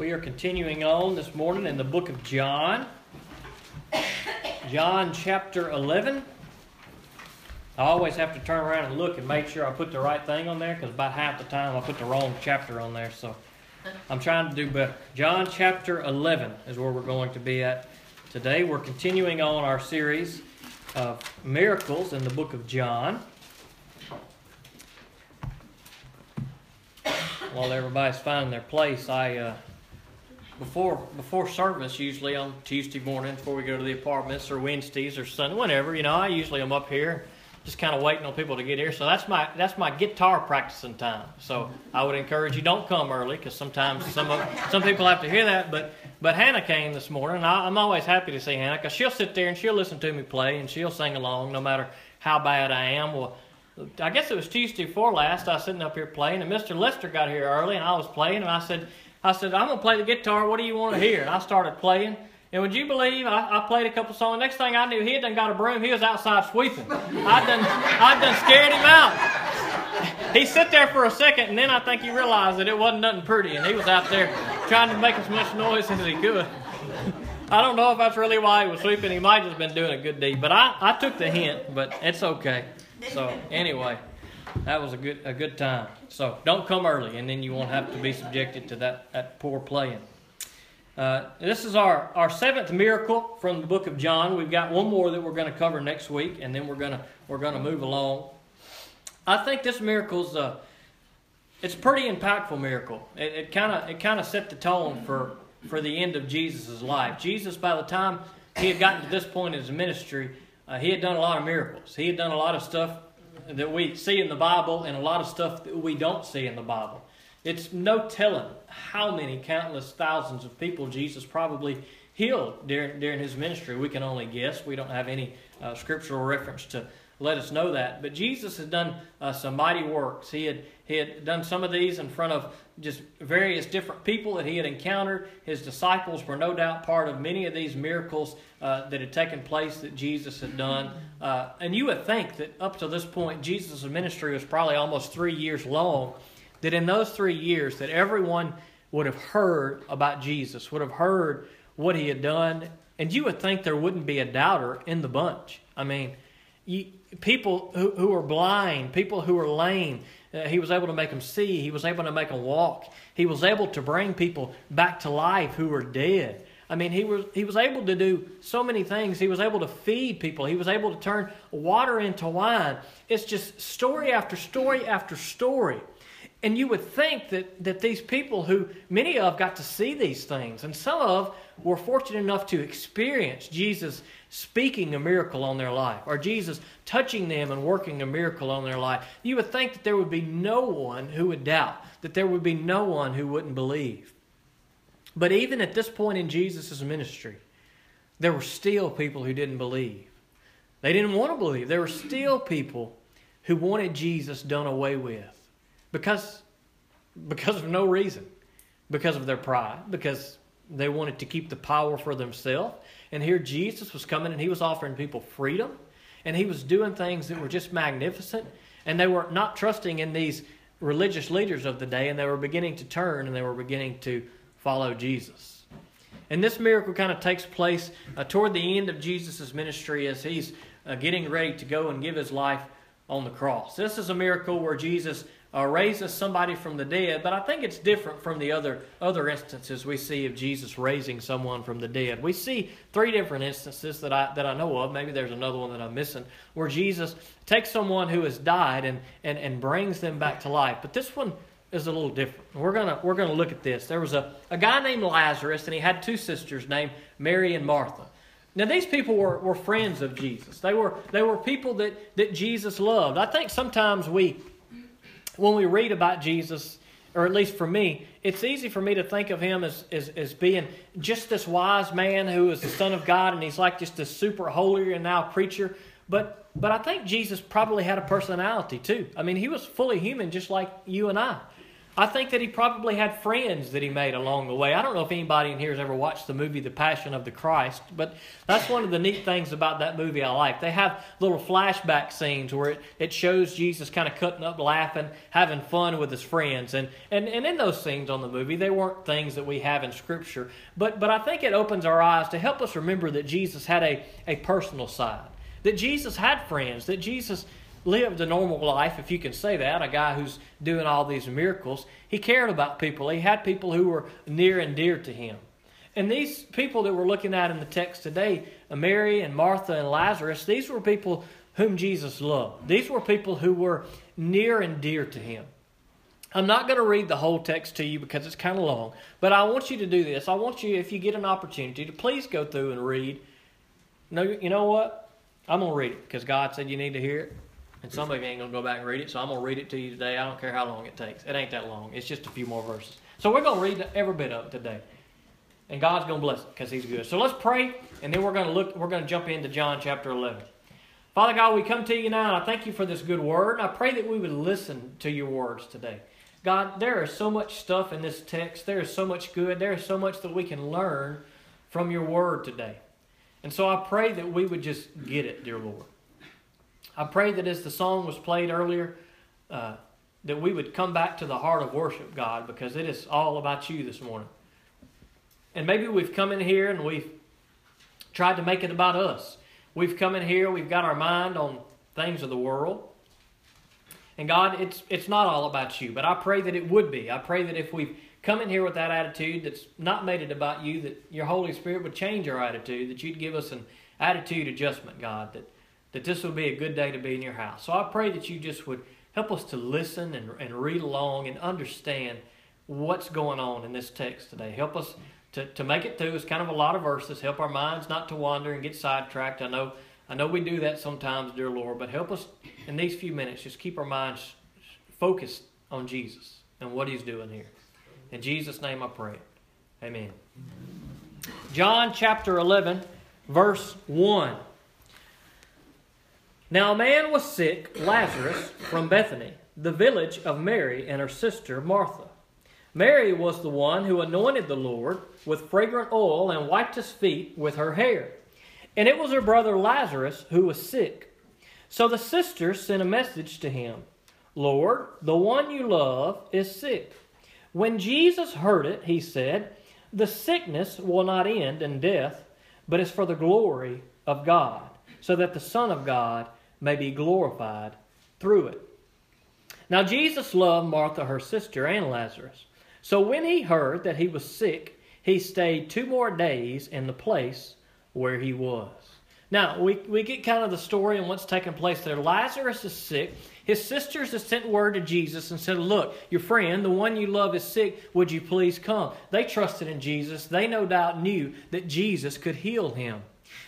We are continuing on this morning in the book of John. John chapter 11. I always have to turn around and look and make sure I put the right thing on there because about half the time I put the wrong chapter on there. So I'm trying to do better. John chapter 11 is where we're going to be at today. We're continuing on our series of miracles in the book of John. while everybody's finding their place, I uh, before before service usually on Tuesday morning before we go to the apartments or Wednesdays or Sunday, whenever you know, I usually am up here just kind of waiting on people to get here. So that's my that's my guitar practicing time. So I would encourage you don't come early because sometimes some of, some people have to hear that. But but Hannah came this morning. I, I'm always happy to see Hannah because she'll sit there and she'll listen to me play and she'll sing along no matter how bad I am. Well I guess it was Tuesday before last. I was sitting up here playing, and Mr. Lester got here early, and I was playing, and I said, I said, I'm gonna play the guitar. What do you want to hear? And I started playing. And would you believe I, I played a couple songs? Next thing I knew, he had done got a broom. He was outside sweeping. I done I done scared him out. He sit there for a second, and then I think he realized that it wasn't nothing pretty, and he was out there trying to make as much noise as he could. I don't know if that's really why he was sweeping. He might have just been doing a good deed, but I, I took the hint. But it's okay. So anyway, that was a good a good time. So don't come early, and then you won't have to be subjected to that, that poor playing. Uh, this is our, our seventh miracle from the book of John. We've got one more that we're going to cover next week, and then we're going to we're to move along. I think this miracle's uh, it's a pretty impactful miracle. It kind of it kind of set the tone for for the end of Jesus' life. Jesus, by the time he had gotten to this point in his ministry, uh, he had done a lot of miracles. He had done a lot of stuff that we see in the Bible and a lot of stuff that we don't see in the Bible. It's no telling how many countless thousands of people Jesus probably healed during, during his ministry. We can only guess. We don't have any uh, scriptural reference to let us know that. But Jesus has done uh, some mighty works. He had, he had done some of these in front of just various different people that he had encountered. His disciples were no doubt part of many of these miracles uh, that had taken place that Jesus had done. Uh, and you would think that up to this point, Jesus' ministry was probably almost three years long. That in those three years, that everyone would have heard about Jesus, would have heard what he had done, and you would think there wouldn't be a doubter in the bunch. I mean, you, people who, who were blind, people who are lame, uh, he was able to make them see. He was able to make them walk. He was able to bring people back to life who were dead. I mean, he was, he was able to do so many things. He was able to feed people. He was able to turn water into wine. It's just story after story after story. And you would think that, that these people who many of got to see these things, and some of were fortunate enough to experience Jesus speaking a miracle on their life, or Jesus touching them and working a miracle on their life, you would think that there would be no one who would doubt, that there would be no one who wouldn't believe. But even at this point in Jesus' ministry, there were still people who didn't believe. They didn't want to believe. There were still people who wanted Jesus done away with because, because of no reason. Because of their pride, because they wanted to keep the power for themselves. And here Jesus was coming and he was offering people freedom. And he was doing things that were just magnificent. And they were not trusting in these religious leaders of the day. And they were beginning to turn and they were beginning to follow Jesus. And this miracle kind of takes place uh, toward the end of Jesus' ministry as he's uh, getting ready to go and give his life on the cross. This is a miracle where Jesus uh, raises somebody from the dead, but I think it's different from the other other instances we see of Jesus raising someone from the dead. We see three different instances that I that I know of. Maybe there's another one that I'm missing, where Jesus takes someone who has died and and, and brings them back to life. But this one is a little different. We're gonna we're gonna look at this. There was a, a guy named Lazarus, and he had two sisters named Mary and Martha. Now these people were, were friends of Jesus. They were they were people that, that Jesus loved. I think sometimes we when we read about Jesus, or at least for me, it's easy for me to think of him as, as, as being just this wise man who is the Son of God and he's like just this super holier and now preacher. But, but I think Jesus probably had a personality too. I mean, he was fully human just like you and I. I think that he probably had friends that he made along the way. I don't know if anybody in here has ever watched the movie The Passion of the Christ, but that's one of the neat things about that movie I like. They have little flashback scenes where it, it shows Jesus kind of cutting up, laughing, having fun with his friends. And, and, and in those scenes on the movie, they weren't things that we have in Scripture. But, but I think it opens our eyes to help us remember that Jesus had a, a personal side, that Jesus had friends, that Jesus lived a normal life, if you can say that, a guy who's doing all these miracles. He cared about people. He had people who were near and dear to him. And these people that we're looking at in the text today, uh, Mary and Martha and Lazarus, these were people whom Jesus loved. These were people who were near and dear to him. I'm not going to read the whole text to you because it's kind of long, but I want you to do this. I want you, if you get an opportunity, to please go through and read. No, you know what? I'm going to read it because God said you need to hear it. And somebody ain't to go back and read it, so I'm to read it to you today. I don't care how long it takes. It ain't that long. It's just a few more verses. So we're to read every bit of it today. And God's to bless it because He's good. So let's pray, and then we're to look, we're to jump into John chapter 11. Father God, we come to you now, and I thank you for this good word. I pray that we would listen to your words today. God, there is so much stuff in this text. There is so much good. There is so much that we can learn from your word today. And so I pray that we would just get it, dear Lord. I pray that as the song was played earlier, uh, that we would come back to the heart of worship, God, because it is all about you this morning. And maybe we've come in here and we've tried to make it about us. We've come in here, we've got our mind on things of the world. And God, it's it's not all about you, but I pray that it would be. I pray that if we've come in here with that attitude that's not made it about you, that your Holy Spirit would change our attitude, that you'd give us an attitude adjustment, God, that that this will be a good day to be in your house. So I pray that you just would help us to listen and, and read along and understand what's going on in this text today. Help us to, to make it through. It's kind of a lot of verses. Help our minds not to wander and get sidetracked. I know I know we do that sometimes, dear Lord, but help us in these few minutes just keep our minds focused on Jesus and what he's doing here. In Jesus' name I pray. Amen. John chapter 11, verse 1. Now a man was sick, Lazarus, from Bethany, the village of Mary and her sister Martha. Mary was the one who anointed the Lord with fragrant oil and wiped his feet with her hair. And it was her brother Lazarus who was sick. So the sisters sent a message to him Lord, the one you love is sick. When Jesus heard it, he said, The sickness will not end in death, but is for the glory of God, so that the Son of God may be glorified through it. Now, Jesus loved Martha, her sister, and Lazarus. So when he heard that he was sick, he stayed two more days in the place where he was. Now, we, we get kind of the story and what's taking place there. Lazarus is sick. His sisters have sent word to Jesus and said, Look, your friend, the one you love, is sick. Would you please come? They trusted in Jesus. They no doubt knew that Jesus could heal him.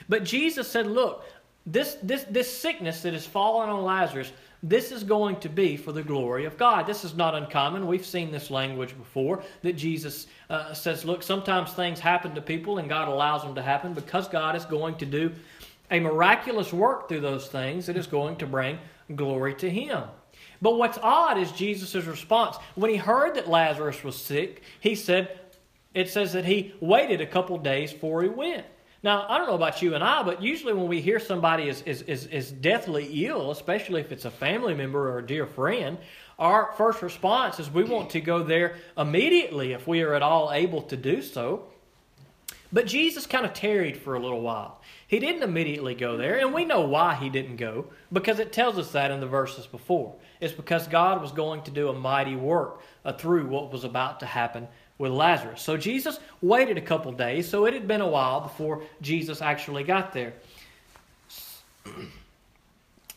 But Jesus said, Look, this, this, this sickness that has fallen on Lazarus, this is going to be for the glory of God. This is not uncommon. We've seen this language before that Jesus uh, says, look, sometimes things happen to people and God allows them to happen because God is going to do a miraculous work through those things that is going to bring glory to Him. But what's odd is Jesus' response. When he heard that Lazarus was sick, he said, it says that he waited a couple days before he went. Now, I don't know about you and I, but usually when we hear somebody is, is, is, is deathly ill, especially if it's a family member or a dear friend, our first response is we want to go there immediately if we are at all able to do so. But Jesus kind of tarried for a little while. He didn't immediately go there, and we know why he didn't go because it tells us that in the verses before. It's because God was going to do a mighty work uh, through what was about to happen with Lazarus. So Jesus waited a couple days, so it had been a while before Jesus actually got there.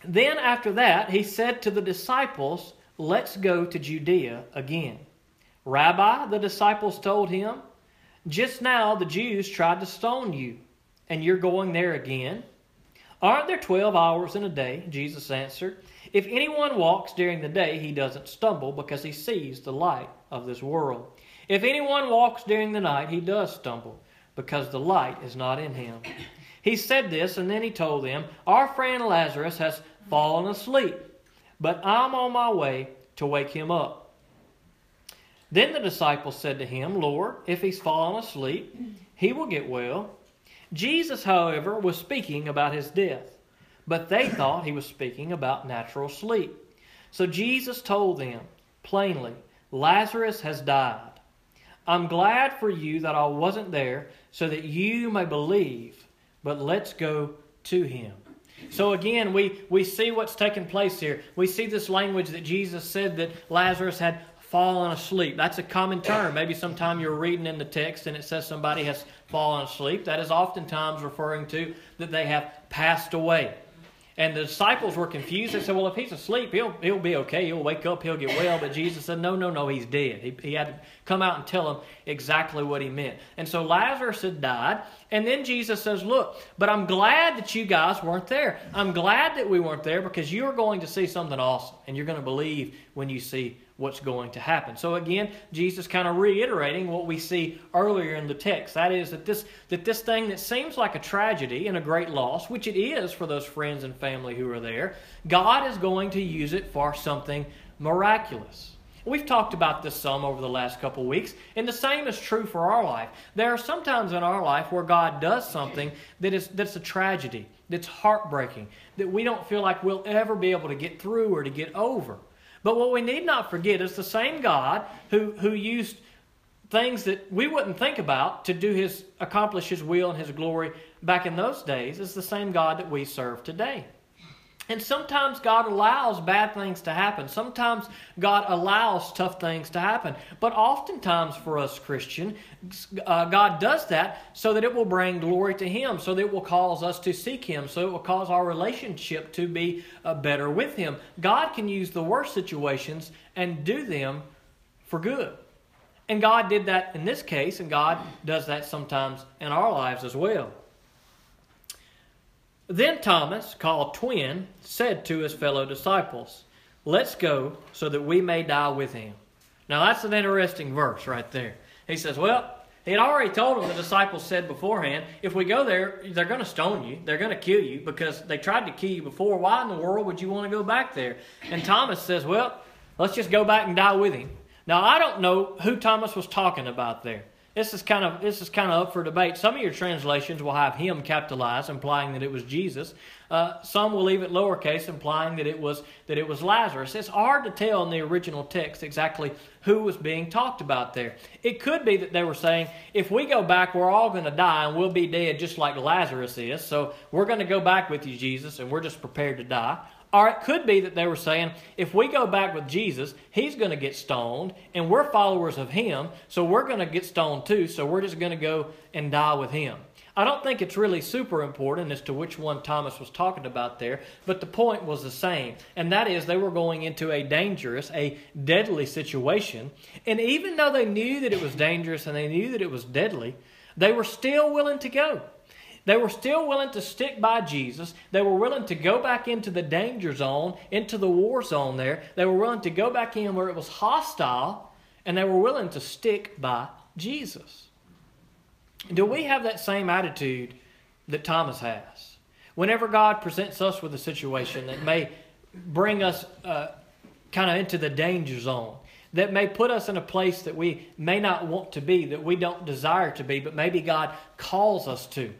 then after that, he said to the disciples, Let's go to Judea again. Rabbi, the disciples told him, Just now the Jews tried to stone you, and you're going there again. Aren't there 12 hours in a day? Jesus answered. If anyone walks during the day, he doesn't stumble because he sees the light of this world. If anyone walks during the night, he does stumble, because the light is not in him. He said this, and then he told them, Our friend Lazarus has fallen asleep, but I'm on my way to wake him up. Then the disciples said to him, Lord, if he's fallen asleep, he will get well. Jesus, however, was speaking about his death, but they thought he was speaking about natural sleep. So Jesus told them plainly, Lazarus has died. I'm glad for you that I wasn't there so that you may believe, but let's go to him. So again, we, we see what's taking place here. We see this language that Jesus said that Lazarus had fallen asleep. That's a common term. Maybe sometime you're reading in the text and it says somebody has fallen asleep. That is oftentimes referring to that they have passed away. And the disciples were confused. They said, Well, if he's asleep, he'll, he'll be okay. He'll wake up, he'll get well. But Jesus said, No, no, no, he's dead. He, he had to come out and tell them exactly what he meant. And so Lazarus had died. And then Jesus says, Look, but I'm glad that you guys weren't there. I'm glad that we weren't there because you're going to see something awesome. And you're going to believe when you see what's going to happen. So again, Jesus kind of reiterating what we see earlier in the text. That is that this that this thing that seems like a tragedy and a great loss, which it is for those friends and family who are there, God is going to use it for something miraculous. We've talked about this some over the last couple weeks, and the same is true for our life. There are sometimes in our life where God does something that is that's a tragedy, that's heartbreaking, that we don't feel like we'll ever be able to get through or to get over. But what we need not forget is the same God who, who used things that we wouldn't think about to do his accomplish his will and his glory back in those days is the same God that we serve today. And sometimes God allows bad things to happen. Sometimes God allows tough things to happen. But oftentimes for us Christian, uh, God does that so that it will bring glory to Him, so that it will cause us to seek Him, so it will cause our relationship to be uh, better with Him. God can use the worst situations and do them for good. And God did that in this case, and God does that sometimes in our lives as well. Then Thomas, called Twin, said to his fellow disciples, Let's go so that we may die with him. Now that's an interesting verse right there. He says, Well, he had already told them, the disciples said beforehand, if we go there, they're going to stone you. They're going to kill you because they tried to kill you before. Why in the world would you want to go back there? And Thomas says, Well, let's just go back and die with him. Now, I don't know who Thomas was talking about there. This is kind of this is kind of up for debate. Some of your translations will have him capitalized, implying that it was Jesus. Uh, some will leave it lowercase, implying that it was that it was Lazarus. It's hard to tell in the original text exactly who was being talked about there. It could be that they were saying, if we go back, we're all going to die and we'll be dead just like Lazarus is. So we're going to go back with you, Jesus, and we're just prepared to die. Or it could be that they were saying, if we go back with Jesus, he's going to get stoned, and we're followers of him, so we're going to get stoned too, so we're just going to go and die with him. I don't think it's really super important as to which one Thomas was talking about there, but the point was the same. And that is, they were going into a dangerous, a deadly situation. And even though they knew that it was dangerous and they knew that it was deadly, they were still willing to go. They were still willing to stick by Jesus. They were willing to go back into the danger zone, into the war zone there. They were willing to go back in where it was hostile, and they were willing to stick by Jesus. Do we have that same attitude that Thomas has? Whenever God presents us with a situation that may bring us uh, kind of into the danger zone, that may put us in a place that we may not want to be, that we don't desire to be, but maybe God calls us to.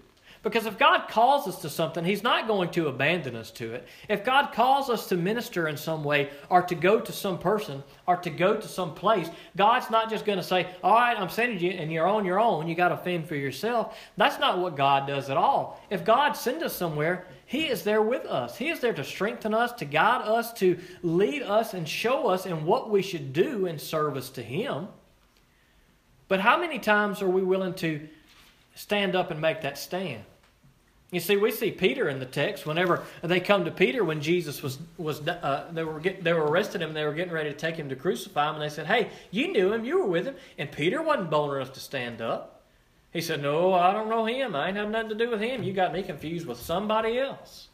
Because if God calls us to something, He's not going to abandon us to it. If God calls us to minister in some way, or to go to some person, or to go to some place, God's not just going to say, All right, I'm sending you, and you're on your own. You got to fend for yourself. That's not what God does at all. If God sends us somewhere, He is there with us. He is there to strengthen us, to guide us, to lead us, and show us in what we should do in service to Him. But how many times are we willing to stand up and make that stand? You see, we see Peter in the text. Whenever they come to Peter, when Jesus was was uh, they were get, they were arrested him, they were getting ready to take him to crucify him, and they said, "Hey, you knew him, you were with him." And Peter wasn't bold enough to stand up. He said, "No, I don't know him. I ain't have nothing to do with him. You got me confused with somebody else."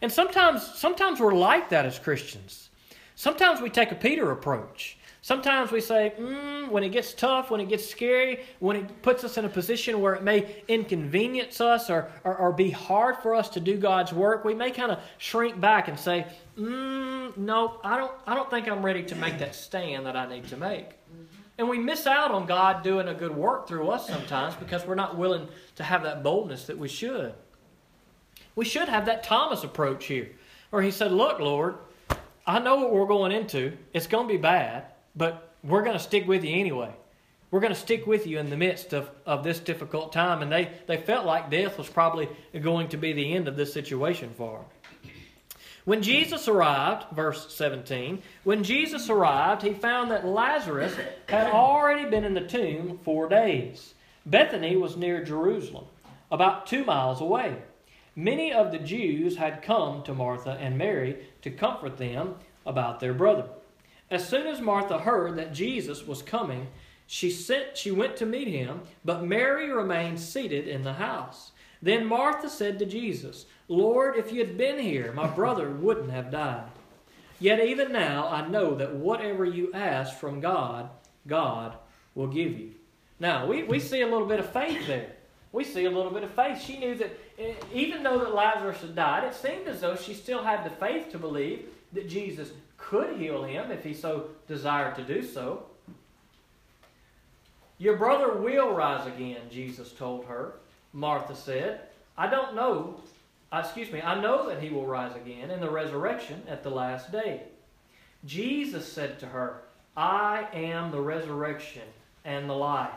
And sometimes, sometimes we're like that as Christians. Sometimes we take a Peter approach. Sometimes we say, mm, when it gets tough, when it gets scary, when it puts us in a position where it may inconvenience us or, or, or be hard for us to do God's work, we may kind of shrink back and say, mm, no, I don't, I don't think I'm ready to make that stand that I need to make. And we miss out on God doing a good work through us sometimes because we're not willing to have that boldness that we should. We should have that Thomas approach here, where he said, Look, Lord, I know what we're going into. It's going to be bad, but we're going to stick with you anyway. We're going to stick with you in the midst of, of this difficult time. And they, they felt like death was probably going to be the end of this situation for them. When Jesus arrived, verse 17, when Jesus arrived, he found that Lazarus had already been in the tomb four days. Bethany was near Jerusalem, about two miles away. Many of the Jews had come to Martha and Mary to comfort them about their brother. As soon as Martha heard that Jesus was coming, she sent she went to meet him, but Mary remained seated in the house. Then Martha said to Jesus, Lord, if you had been here, my brother wouldn't have died. Yet even now I know that whatever you ask from God, God will give you. Now, we, we see a little bit of faith there. We see a little bit of faith. She knew that eh, even though that Lazarus had died, it seemed as though she still had the faith to believe that Jesus could heal him if he so desired to do so. Your brother will rise again, Jesus told her. Martha said, I don't know, uh, excuse me, I know that he will rise again in the resurrection at the last day. Jesus said to her, I am the resurrection and the life.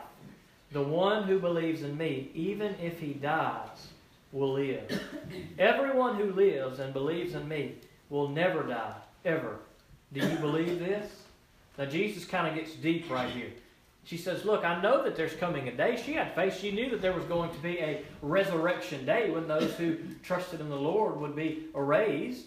The one who believes in me, even if he dies, will live. Everyone who lives and believes in me will never die, ever. Do you believe this? Now, Jesus kind of gets deep right here. She says, Look, I know that there's coming a day. She had faith. She knew that there was going to be a resurrection day when those who trusted in the Lord would be erased.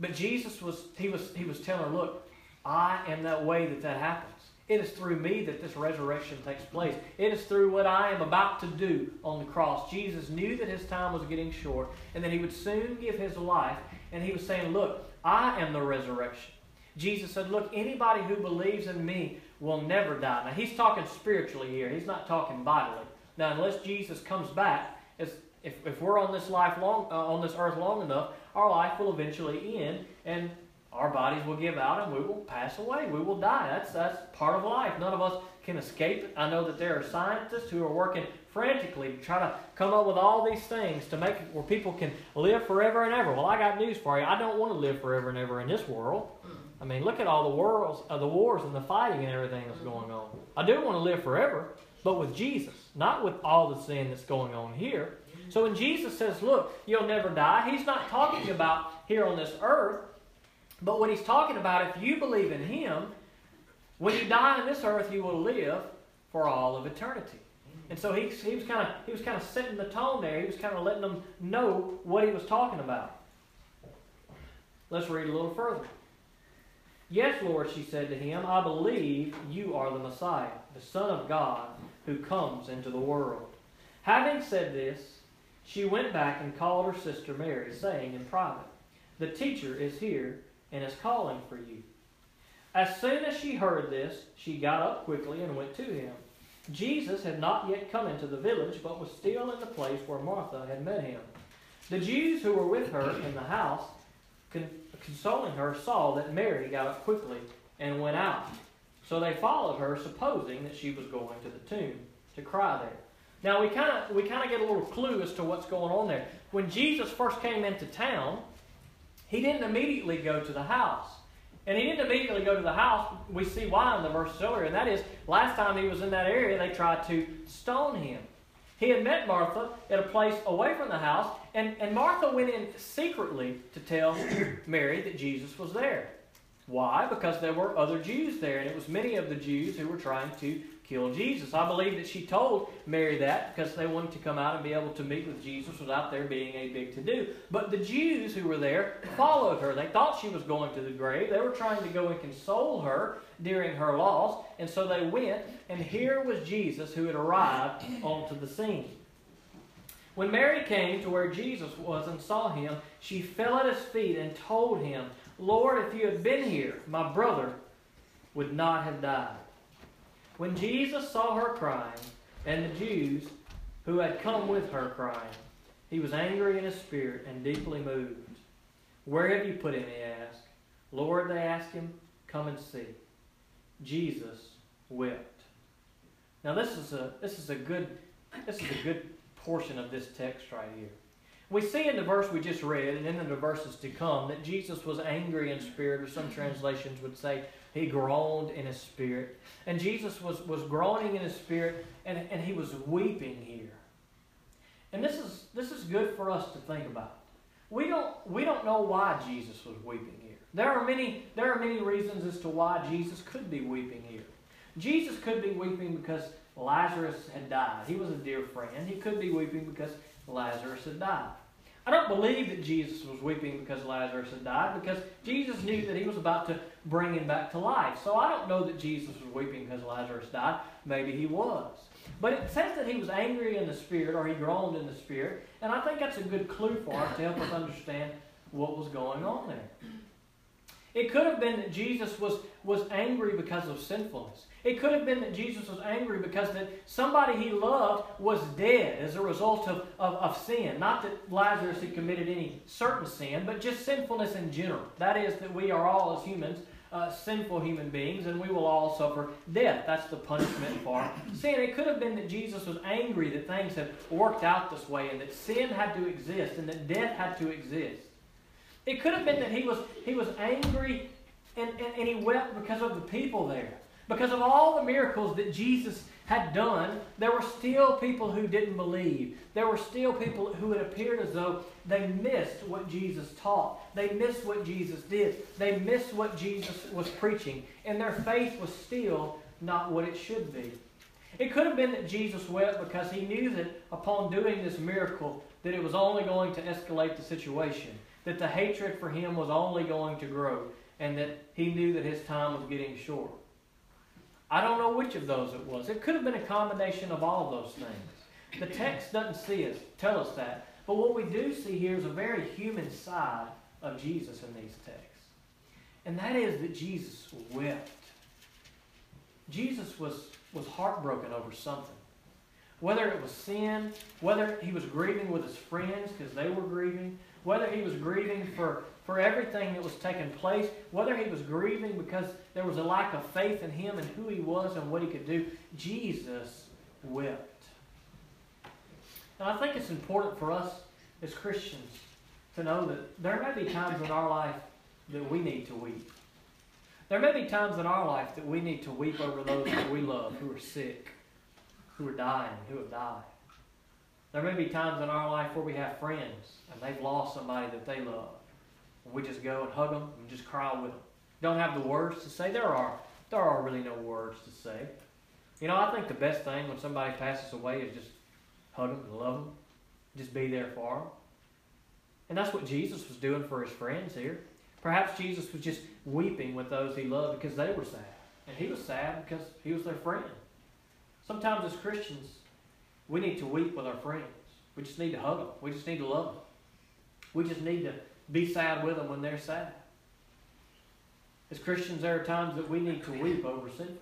But Jesus was, he was, he was telling her, Look, I am that way that that happens. It is through me that this resurrection takes place. It is through what I am about to do on the cross. Jesus knew that his time was getting short and that he would soon give his life. And he was saying, Look, I am the resurrection. Jesus said, Look, anybody who believes in me will never die. Now, he's talking spiritually here, he's not talking bodily. Now, unless Jesus comes back, if, if we're on this life long, uh, on this earth long enough, our life will eventually end, and our bodies will give out and we will pass away. We will die. That's, that's part of life. None of us can escape it. I know that there are scientists who are working frantically to try to come up with all these things to make it where people can live forever and ever. Well, I got news for you. I don't want to live forever and ever in this world. I mean, look at all the wars, uh, the wars and the fighting and everything that's mm-hmm. going on. I do want to live forever, but with Jesus, not with all the sin that's going on here. Mm-hmm. So when Jesus says, "Look, you'll never die," He's not talking about here on this earth, but what He's talking about, if you believe in Him, when you die on this earth, you will live for all of eternity. Mm-hmm. And so he, he was kind of he was kind of setting the tone there. He was kind of letting them know what he was talking about. Let's read a little further. Yes, Lord, she said to him, I believe you are the Messiah, the Son of God, who comes into the world. Having said this, she went back and called her sister Mary, saying in private, The teacher is here and is calling for you. As soon as she heard this, she got up quickly and went to him. Jesus had not yet come into the village, but was still in the place where Martha had met him. The Jews who were with her in the house consoling her, saw that Mary got up quickly and went out. So they followed her, supposing that she was going to the tomb to cry there. Now we kind of we kind of get a little clue as to what's going on there. When Jesus first came into town, he didn't immediately go to the house. And he didn't immediately go to the house. We see why in the verses earlier, and that is last time he was in that area, they tried to stone him. He had met Martha at a place away from the house, and, and Martha went in secretly to tell Mary that Jesus was there. Why? Because there were other Jews there, and it was many of the Jews who were trying to kill Jesus. I believe that she told Mary that because they wanted to come out and be able to meet with Jesus without there being a big to do. But the Jews who were there followed her. They thought she was going to the grave. They were trying to go and console her during her loss, and so they went, and here was Jesus who had arrived onto the scene. When Mary came to where Jesus was and saw him, she fell at his feet and told him, Lord, if you had been here, my brother would not have died. When Jesus saw her crying, and the Jews who had come with her crying, he was angry in his spirit and deeply moved. Where have you put him? he asked. Lord, they asked him, come and see. Jesus wept. Now this is a this is a good this is a good portion of this text right here. We see in the verse we just read, and in the verses to come, that Jesus was angry in spirit, or some translations would say he groaned in his spirit. And Jesus was, was groaning in his spirit, and, and he was weeping here. And this is, this is good for us to think about. We don't, we don't know why Jesus was weeping here. There are, many, there are many reasons as to why Jesus could be weeping here. Jesus could be weeping because Lazarus had died. He was a dear friend. He could be weeping because Lazarus had died. I don't believe that Jesus was weeping because Lazarus had died, because Jesus knew that he was about to bring him back to life. So I don't know that Jesus was weeping because Lazarus died. Maybe he was. But it says that he was angry in the spirit, or he groaned in the spirit, and I think that's a good clue for us to help us understand what was going on there. It could have been that Jesus was, was angry because of sinfulness. It could have been that Jesus was angry because that somebody he loved was dead as a result of, of, of sin. Not that Lazarus had committed any certain sin, but just sinfulness in general. That is, that we are all, as humans, uh, sinful human beings, and we will all suffer death. That's the punishment for sin. It could have been that Jesus was angry that things had worked out this way, and that sin had to exist, and that death had to exist. It could have been that he was, he was angry and, and, and he wept because of the people there. Because of all the miracles that Jesus had done, there were still people who didn't believe. There were still people who it appeared as though they missed what Jesus taught. They missed what Jesus did. They missed what Jesus was preaching. And their faith was still not what it should be. It could have been that Jesus wept because he knew that upon doing this miracle that it was only going to escalate the situation, that the hatred for him was only going to grow, and that he knew that his time was getting short. I don't know which of those it was. It could have been a combination of all of those things. The text doesn't see us, tell us that. But what we do see here is a very human side of Jesus in these texts. And that is that Jesus wept. Jesus was, was heartbroken over something. Whether it was sin, whether he was grieving with his friends because they were grieving, whether he was grieving for for everything that was taking place, whether he was grieving because there was a lack of faith in him and who he was and what he could do, Jesus wept. And I think it's important for us as Christians to know that there may be times in our life that we need to weep. There may be times in our life that we need to weep over those that we love who are sick, who are dying, who have died. There may be times in our life where we have friends and they've lost somebody that they love we just go and hug them and just cry with them. Don't have the words to say. There are there are really no words to say. You know, I think the best thing when somebody passes away is just hug them and love them, just be there for them. And that's what Jesus was doing for his friends here. Perhaps Jesus was just weeping with those he loved because they were sad. And he was sad because he was their friend. Sometimes as Christians, we need to weep with our friends. We just need to hug them. We just need to love them. We just need to be sad with them when they're sad. As Christians, there are times that we need to weep over sinfulness.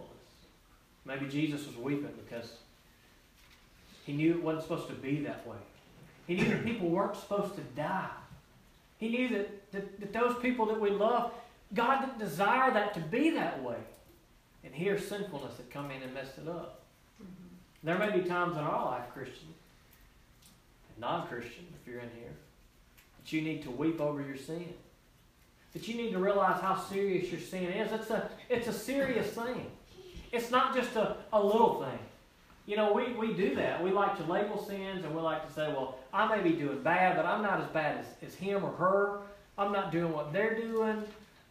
Maybe Jesus was weeping because he knew it wasn't supposed to be that way. He knew that people weren't supposed to die. He knew that, that, that those people that we love, God didn't desire that to be that way. And here's sinfulness that come in and messed it up. There may be times in our life, Christian, and non-Christian, if you're in here, that you need to weep over your sin. That you need to realize how serious your sin is. It's a, it's a serious thing. It's not just a, a little thing. You know, we, we do that. We like to label sins and we like to say, well, I may be doing bad, but I'm not as bad as, as him or her. I'm not doing what they're doing.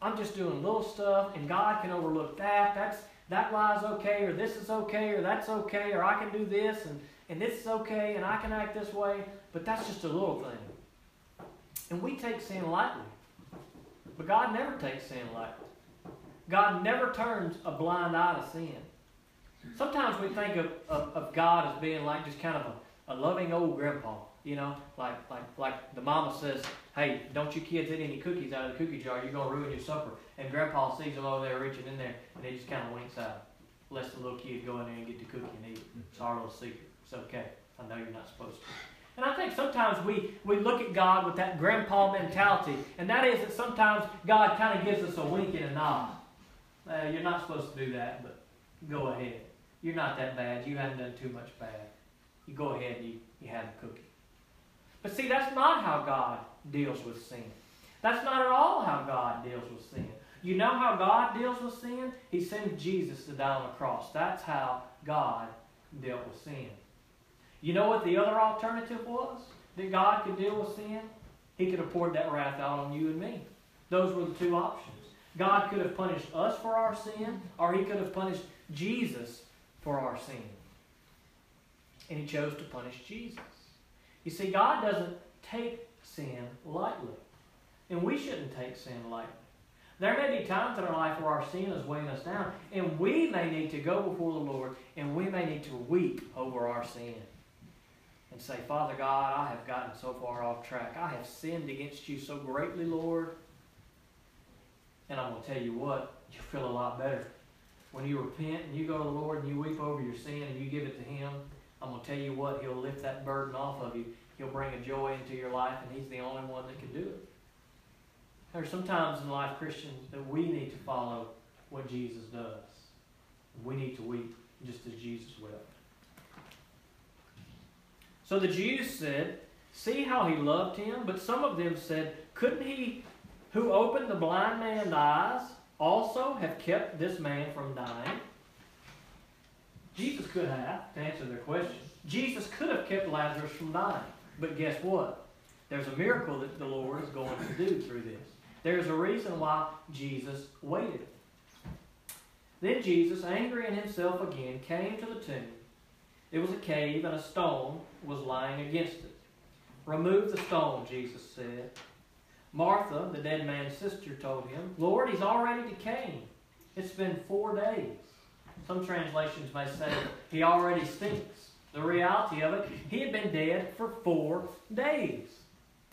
I'm just doing little stuff, and God can overlook that. That's that lie's okay, or this is okay, or that's okay, or I can do this, and, and this is okay, and I can act this way, but that's just a little thing. And we take sin lightly. But God never takes sin lightly. God never turns a blind eye to sin. Sometimes we think of, of, of God as being like just kind of a, a loving old grandpa. You know, like like like the mama says, "Hey, don't you kids eat any cookies out of the cookie jar. You're gonna ruin your supper." And Grandpa sees them over there reaching in there, and he just kind of winks out, lets the little kid go in there and get the cookie and eat it. It's our little secret. It's okay. I know you're not supposed to. And I think sometimes we, we look at God with that grandpa mentality, and that is that sometimes God kind of gives us a wink and a nod. Uh, you're not supposed to do that, but go ahead. You're not that bad. You haven't done too much bad. You go ahead and you, you have a cookie. But see, that's not how God deals with sin. That's not at all how God deals with sin. You know how God deals with sin? He sent Jesus to die on the cross. That's how God dealt with sin. You know what the other alternative was that God could deal with sin? He could have poured that wrath out on you and me. Those were the two options. God could have punished us for our sin, or He could have punished Jesus for our sin. And He chose to punish Jesus. You see, God doesn't take sin lightly. And we shouldn't take sin lightly. There may be times in our life where our sin is weighing us down, and we may need to go before the Lord, and we may need to weep over our sin. And say, Father God, I have gotten so far off track. I have sinned against you so greatly, Lord. And I'm going to tell you what, you feel a lot better. When you repent and you go to the Lord and you weep over your sin and you give it to Him, I'm going to tell you what, He'll lift that burden off of you. He'll bring a joy into your life, and He's the only one that can do it. There are some times in life, Christians, that we need to follow what Jesus does. We need to weep just as Jesus wept. So the Jews said, See how he loved him? But some of them said, Couldn't he who opened the blind man's eyes also have kept this man from dying? Jesus could have, to answer their question. Jesus could have kept Lazarus from dying. But guess what? There's a miracle that the Lord is going to do through this. There's a reason why Jesus waited. Then Jesus, angry in himself again, came to the tomb. It was a cave, and a stone was lying against it. Remove the stone, Jesus said. Martha, the dead man's sister, told him, Lord, he's already decaying. It's been four days. Some translations may say he already stinks. The reality of it, he had been dead for four days.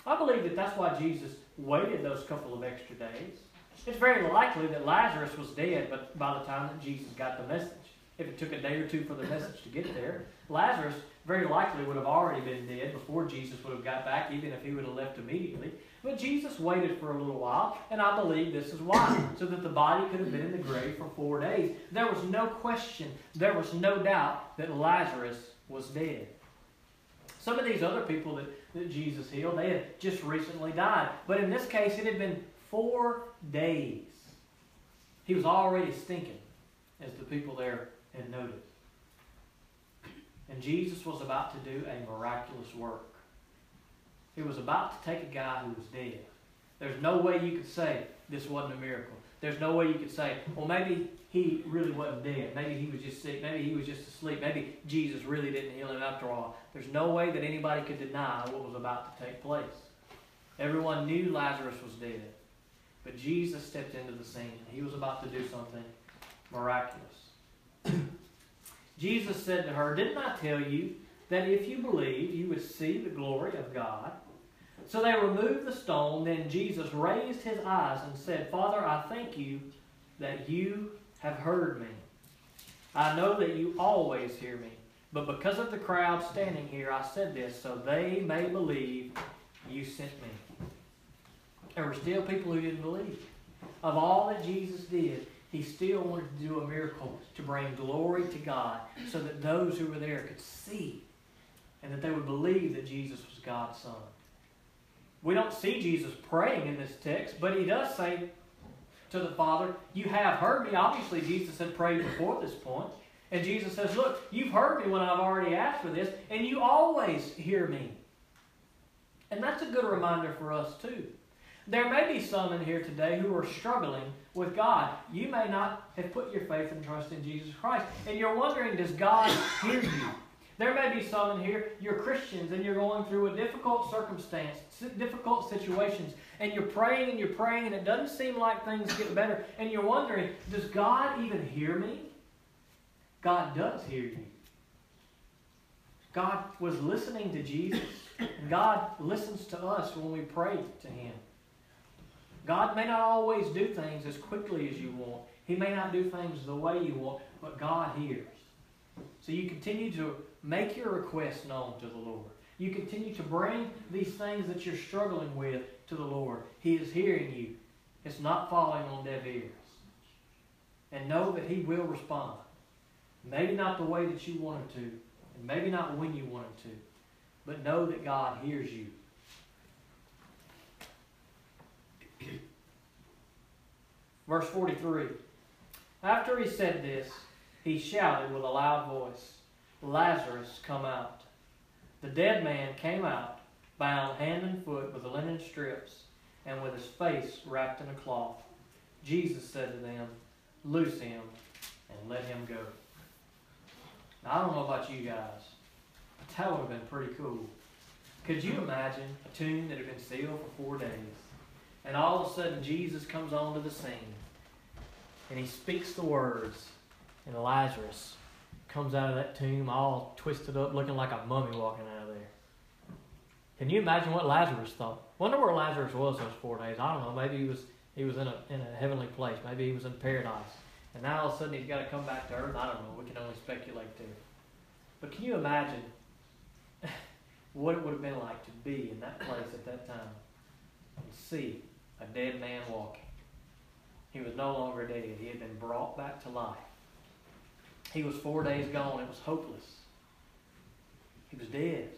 I believe that that's why Jesus waited those couple of extra days. It's very likely that Lazarus was dead but by the time that Jesus got the message. If it took a day or two for the message to get there, Lazarus very likely would have already been dead before Jesus would have got back, even if he would have left immediately. But Jesus waited for a little while, and I believe this is why, so that the body could have been in the grave for four days. There was no question, there was no doubt that Lazarus was dead. Some of these other people that, that Jesus healed, they had just recently died. But in this case, it had been four days. He was already stinking, as the people there had noted. And Jesus was about to do a miraculous work. He was about to take a guy who was dead. There's no way you could say this wasn't a miracle. There's no way you could say, well, maybe he really wasn't dead. Maybe he was just sick. Maybe he was just asleep. Maybe Jesus really didn't heal him after all. There's no way that anybody could deny what was about to take place. Everyone knew Lazarus was dead. But Jesus stepped into the scene. He was about to do something miraculous. Jesus said to her, Didn't I tell you that if you believe, you would see the glory of God? So they removed the stone. Then Jesus raised his eyes and said, Father, I thank you that you have heard me. I know that you always hear me. But because of the crowd standing here, I said this so they may believe you sent me. There were still people who didn't believe. Of all that Jesus did, he still wanted to do a miracle to bring glory to God so that those who were there could see and that they would believe that Jesus was God's Son. We don't see Jesus praying in this text, but he does say to the Father, You have heard me. Obviously, Jesus had prayed before this point. And Jesus says, Look, you've heard me when I've already asked for this, and you always hear me. And that's a good reminder for us, too. There may be some in here today who are struggling with God. You may not have put your faith and trust in Jesus Christ. And you're wondering, does God hear you? There may be some in here, you're Christians and you're going through a difficult circumstance, difficult situations, and you're praying and you're praying and it doesn't seem like things get better. And you're wondering, does God even hear me? God does hear you. God was listening to Jesus. And God listens to us when we pray to Him. God may not always do things as quickly as you want. He may not do things the way you want, but God hears. So you continue to make your request known to the Lord. You continue to bring these things that you're struggling with to the Lord. He is hearing you. It's not falling on deaf ears. And know that He will respond. Maybe not the way that you wanted to, and maybe not when you wanted to, but know that God hears you. Verse 43. After he said this, he shouted with a loud voice, Lazarus, come out. The dead man came out, bound hand and foot with linen strips, and with his face wrapped in a cloth. Jesus said to them, Loose him and let him go. Now, I don't know about you guys, but that would have been pretty cool. Could you imagine a tomb that had been sealed for four days, and all of a sudden Jesus comes onto the scene, and he speaks the words, and Lazarus comes out of that tomb all twisted up, looking like a mummy walking out of there. Can you imagine what Lazarus thought? Wonder where Lazarus was those four days. I don't know. Maybe he was he was in a in a heavenly place. Maybe he was in paradise. And now all of a sudden he's got to come back to earth. I don't know. We can only speculate there. But can you imagine what it would have been like to be in that place at that time and see a dead man walking? He was no longer dead. He had been brought back to life. He was four days gone. It was hopeless. He was dead.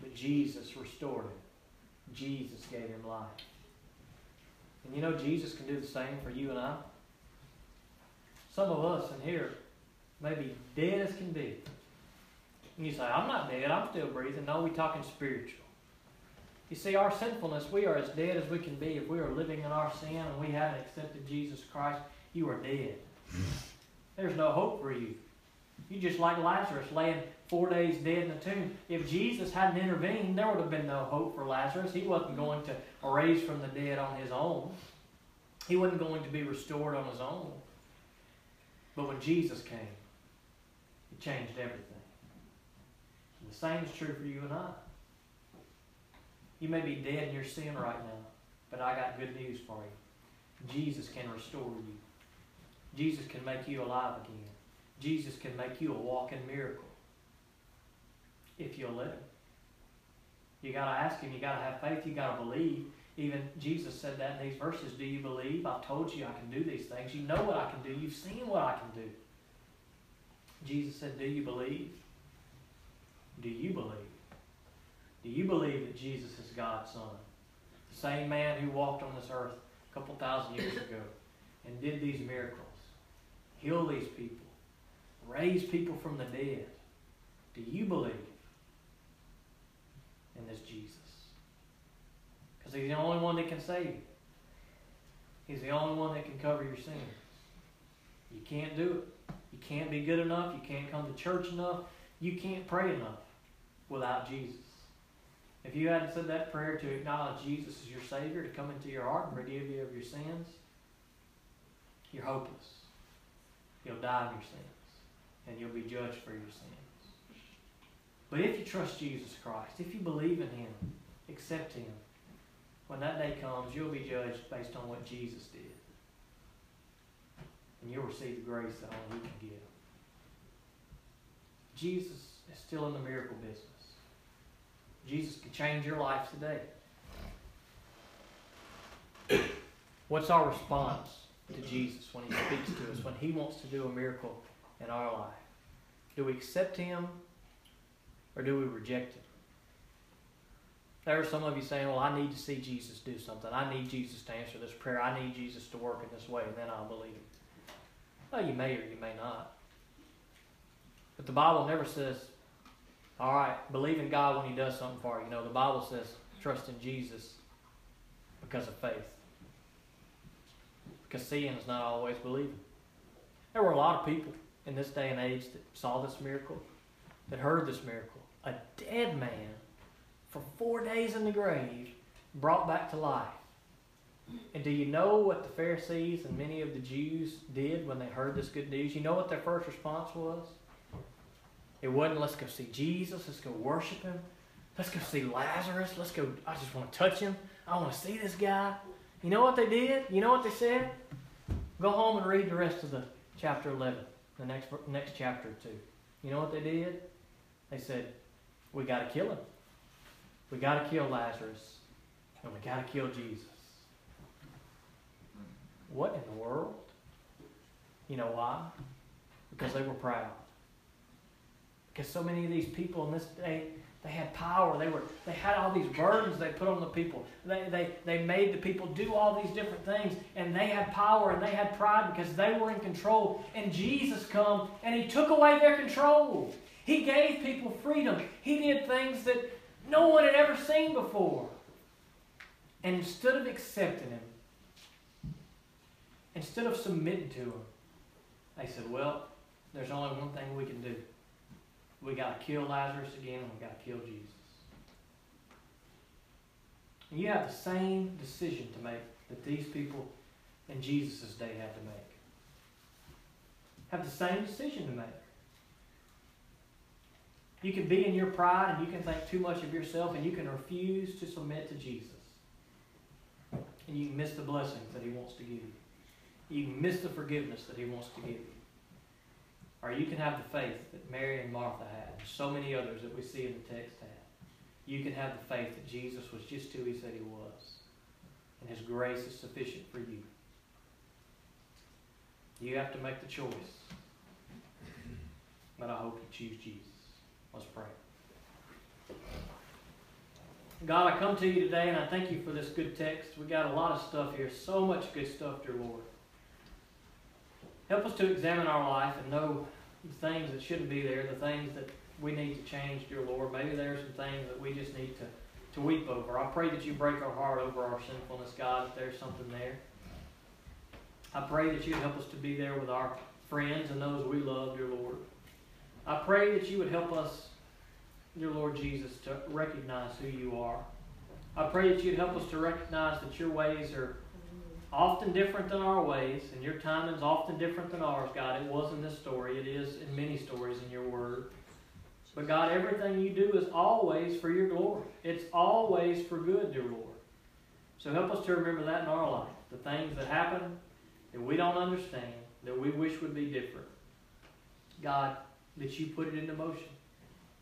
But Jesus restored him. Jesus gave him life. And you know, Jesus can do the same for you and I. Some of us in here may be dead as can be. And you say, I'm not dead, I'm still breathing. No, we're talking spiritual. You see, our sinfulness, we are as dead as we can be. If we are living in our sin and we haven't accepted Jesus Christ, you are dead. There's no hope for you. You just like Lazarus laying four days dead in the tomb. If Jesus hadn't intervened, there would have been no hope for Lazarus. He wasn't going to raise from the dead on his own. He wasn't going to be restored on his own. But when Jesus came, it changed everything. And the same is true for you and I. You may be dead in your sin right now, but I got good news for you. Jesus can restore you. Jesus can make you alive again. Jesus can make you a walking miracle if you'll let him. You got to ask him. You got to have faith. You got to believe. Even Jesus said that in these verses. Do you believe? I've told you I can do these things. You know what I can do. You've seen what I can do. Jesus said, Do you believe? Do you believe? Do you believe that Jesus is God's Son? The same man who walked on this earth a couple thousand years ago and did these miracles, heal these people, raise people from the dead. Do you believe in this Jesus? Because he's the only one that can save you. He's the only one that can cover your sins. You can't do it. You can't be good enough. You can't come to church enough. You can't pray enough without Jesus. If you hadn't said that prayer to acknowledge Jesus as your Savior, to come into your heart and forgive you of your sins, you're hopeless. You'll die in your sins, and you'll be judged for your sins. But if you trust Jesus Christ, if you believe in Him, accept Him, when that day comes, you'll be judged based on what Jesus did. And you'll receive the grace that only He can give. Jesus is still in the miracle business. Jesus can change your life today. What's our response to Jesus when He speaks to us, when He wants to do a miracle in our life? Do we accept Him or do we reject Him? There are some of you saying, Well, I need to see Jesus do something. I need Jesus to answer this prayer. I need Jesus to work in this way, and then I'll believe Him. Well, you may or you may not. But the Bible never says, all right, believe in God when He does something for you. Know, the Bible says trust in Jesus because of faith. Because seeing is not always believing. There were a lot of people in this day and age that saw this miracle, that heard this miracle. A dead man for four days in the grave brought back to life. And do you know what the Pharisees and many of the Jews did when they heard this good news? You know what their first response was? It wasn't, let's go see Jesus, let's go worship him, let's go see Lazarus, let's go, I just want to touch him, I want to see this guy. You know what they did? You know what they said? Go home and read the rest of the chapter 11, the next, next chapter two. You know what they did? They said, we got to kill him. We got to kill Lazarus, and we got to kill Jesus. What in the world? You know why? Because they were proud. Because so many of these people in this day, they had power. They were they had all these burdens they put on the people. They, they, they made the people do all these different things. And they had power and they had pride because they were in control. And Jesus come and he took away their control. He gave people freedom. He did things that no one had ever seen before. And instead of accepting him, instead of submitting to him, they said, Well, there's only one thing we can do. We got to kill Lazarus again, and we got to kill Jesus. And you have the same decision to make that these people in Jesus' day had to make. Have the same decision to make. You can be in your pride and you can think too much of yourself and you can refuse to submit to Jesus. And you miss the blessings that He wants to give you. You miss the forgiveness that He wants to give you. Or you can have the faith that Mary and Martha had, and so many others that we see in the text had. You can have the faith that Jesus was just who He said He was. And His grace is sufficient for you. You have to make the choice. But I hope you choose Jesus. Let's pray. God, I come to you today and I thank you for this good text. We got a lot of stuff here, so much good stuff, dear Lord. Help us to examine our life and know the things that shouldn't be there, the things that we need to change, dear Lord. Maybe there are some things that we just need to, to weep over. I pray that you break our heart over our sinfulness, God, if there's something there. I pray that you help us to be there with our friends and those we love, dear Lord. I pray that you would help us, dear Lord Jesus, to recognize who you are. I pray that you'd help us to recognize that your ways are often different than our ways, and your timing is often different than ours, God. It was in this story, it is in many stories in your word. But God, everything you do is always for your glory. It's always for good, dear Lord. So help us to remember that in our life. The things that happen that we don't understand, that we wish would be different. God, that you put it into motion.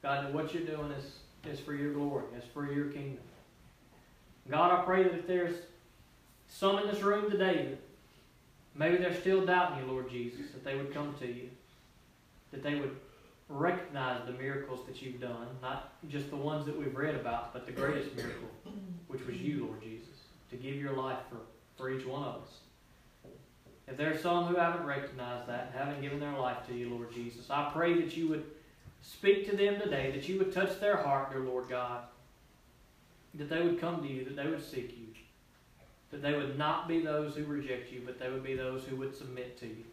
God, that what you're doing is, is for your glory, is for your kingdom. God, I pray that if there's some in this room today maybe they're still doubting you, Lord Jesus, that they would come to you, that they would recognize the miracles that you've done, not just the ones that we've read about, but the greatest miracle, which was you, Lord Jesus, to give your life for, for each one of us. If there are some who haven't recognized that, haven't given their life to you, Lord Jesus, I pray that you would speak to them today, that you would touch their heart, dear Lord God, that they would come to you, that they would seek you, that they would not be those who reject you, but they would be those who would submit to you.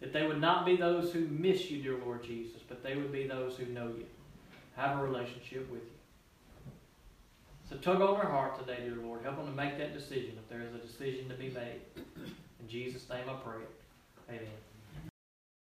That they would not be those who miss you, dear Lord Jesus, but they would be those who know you, have a relationship with you. So tug on their heart today, dear Lord. Help them to make that decision if there is a decision to be made. In Jesus' name I pray. Amen.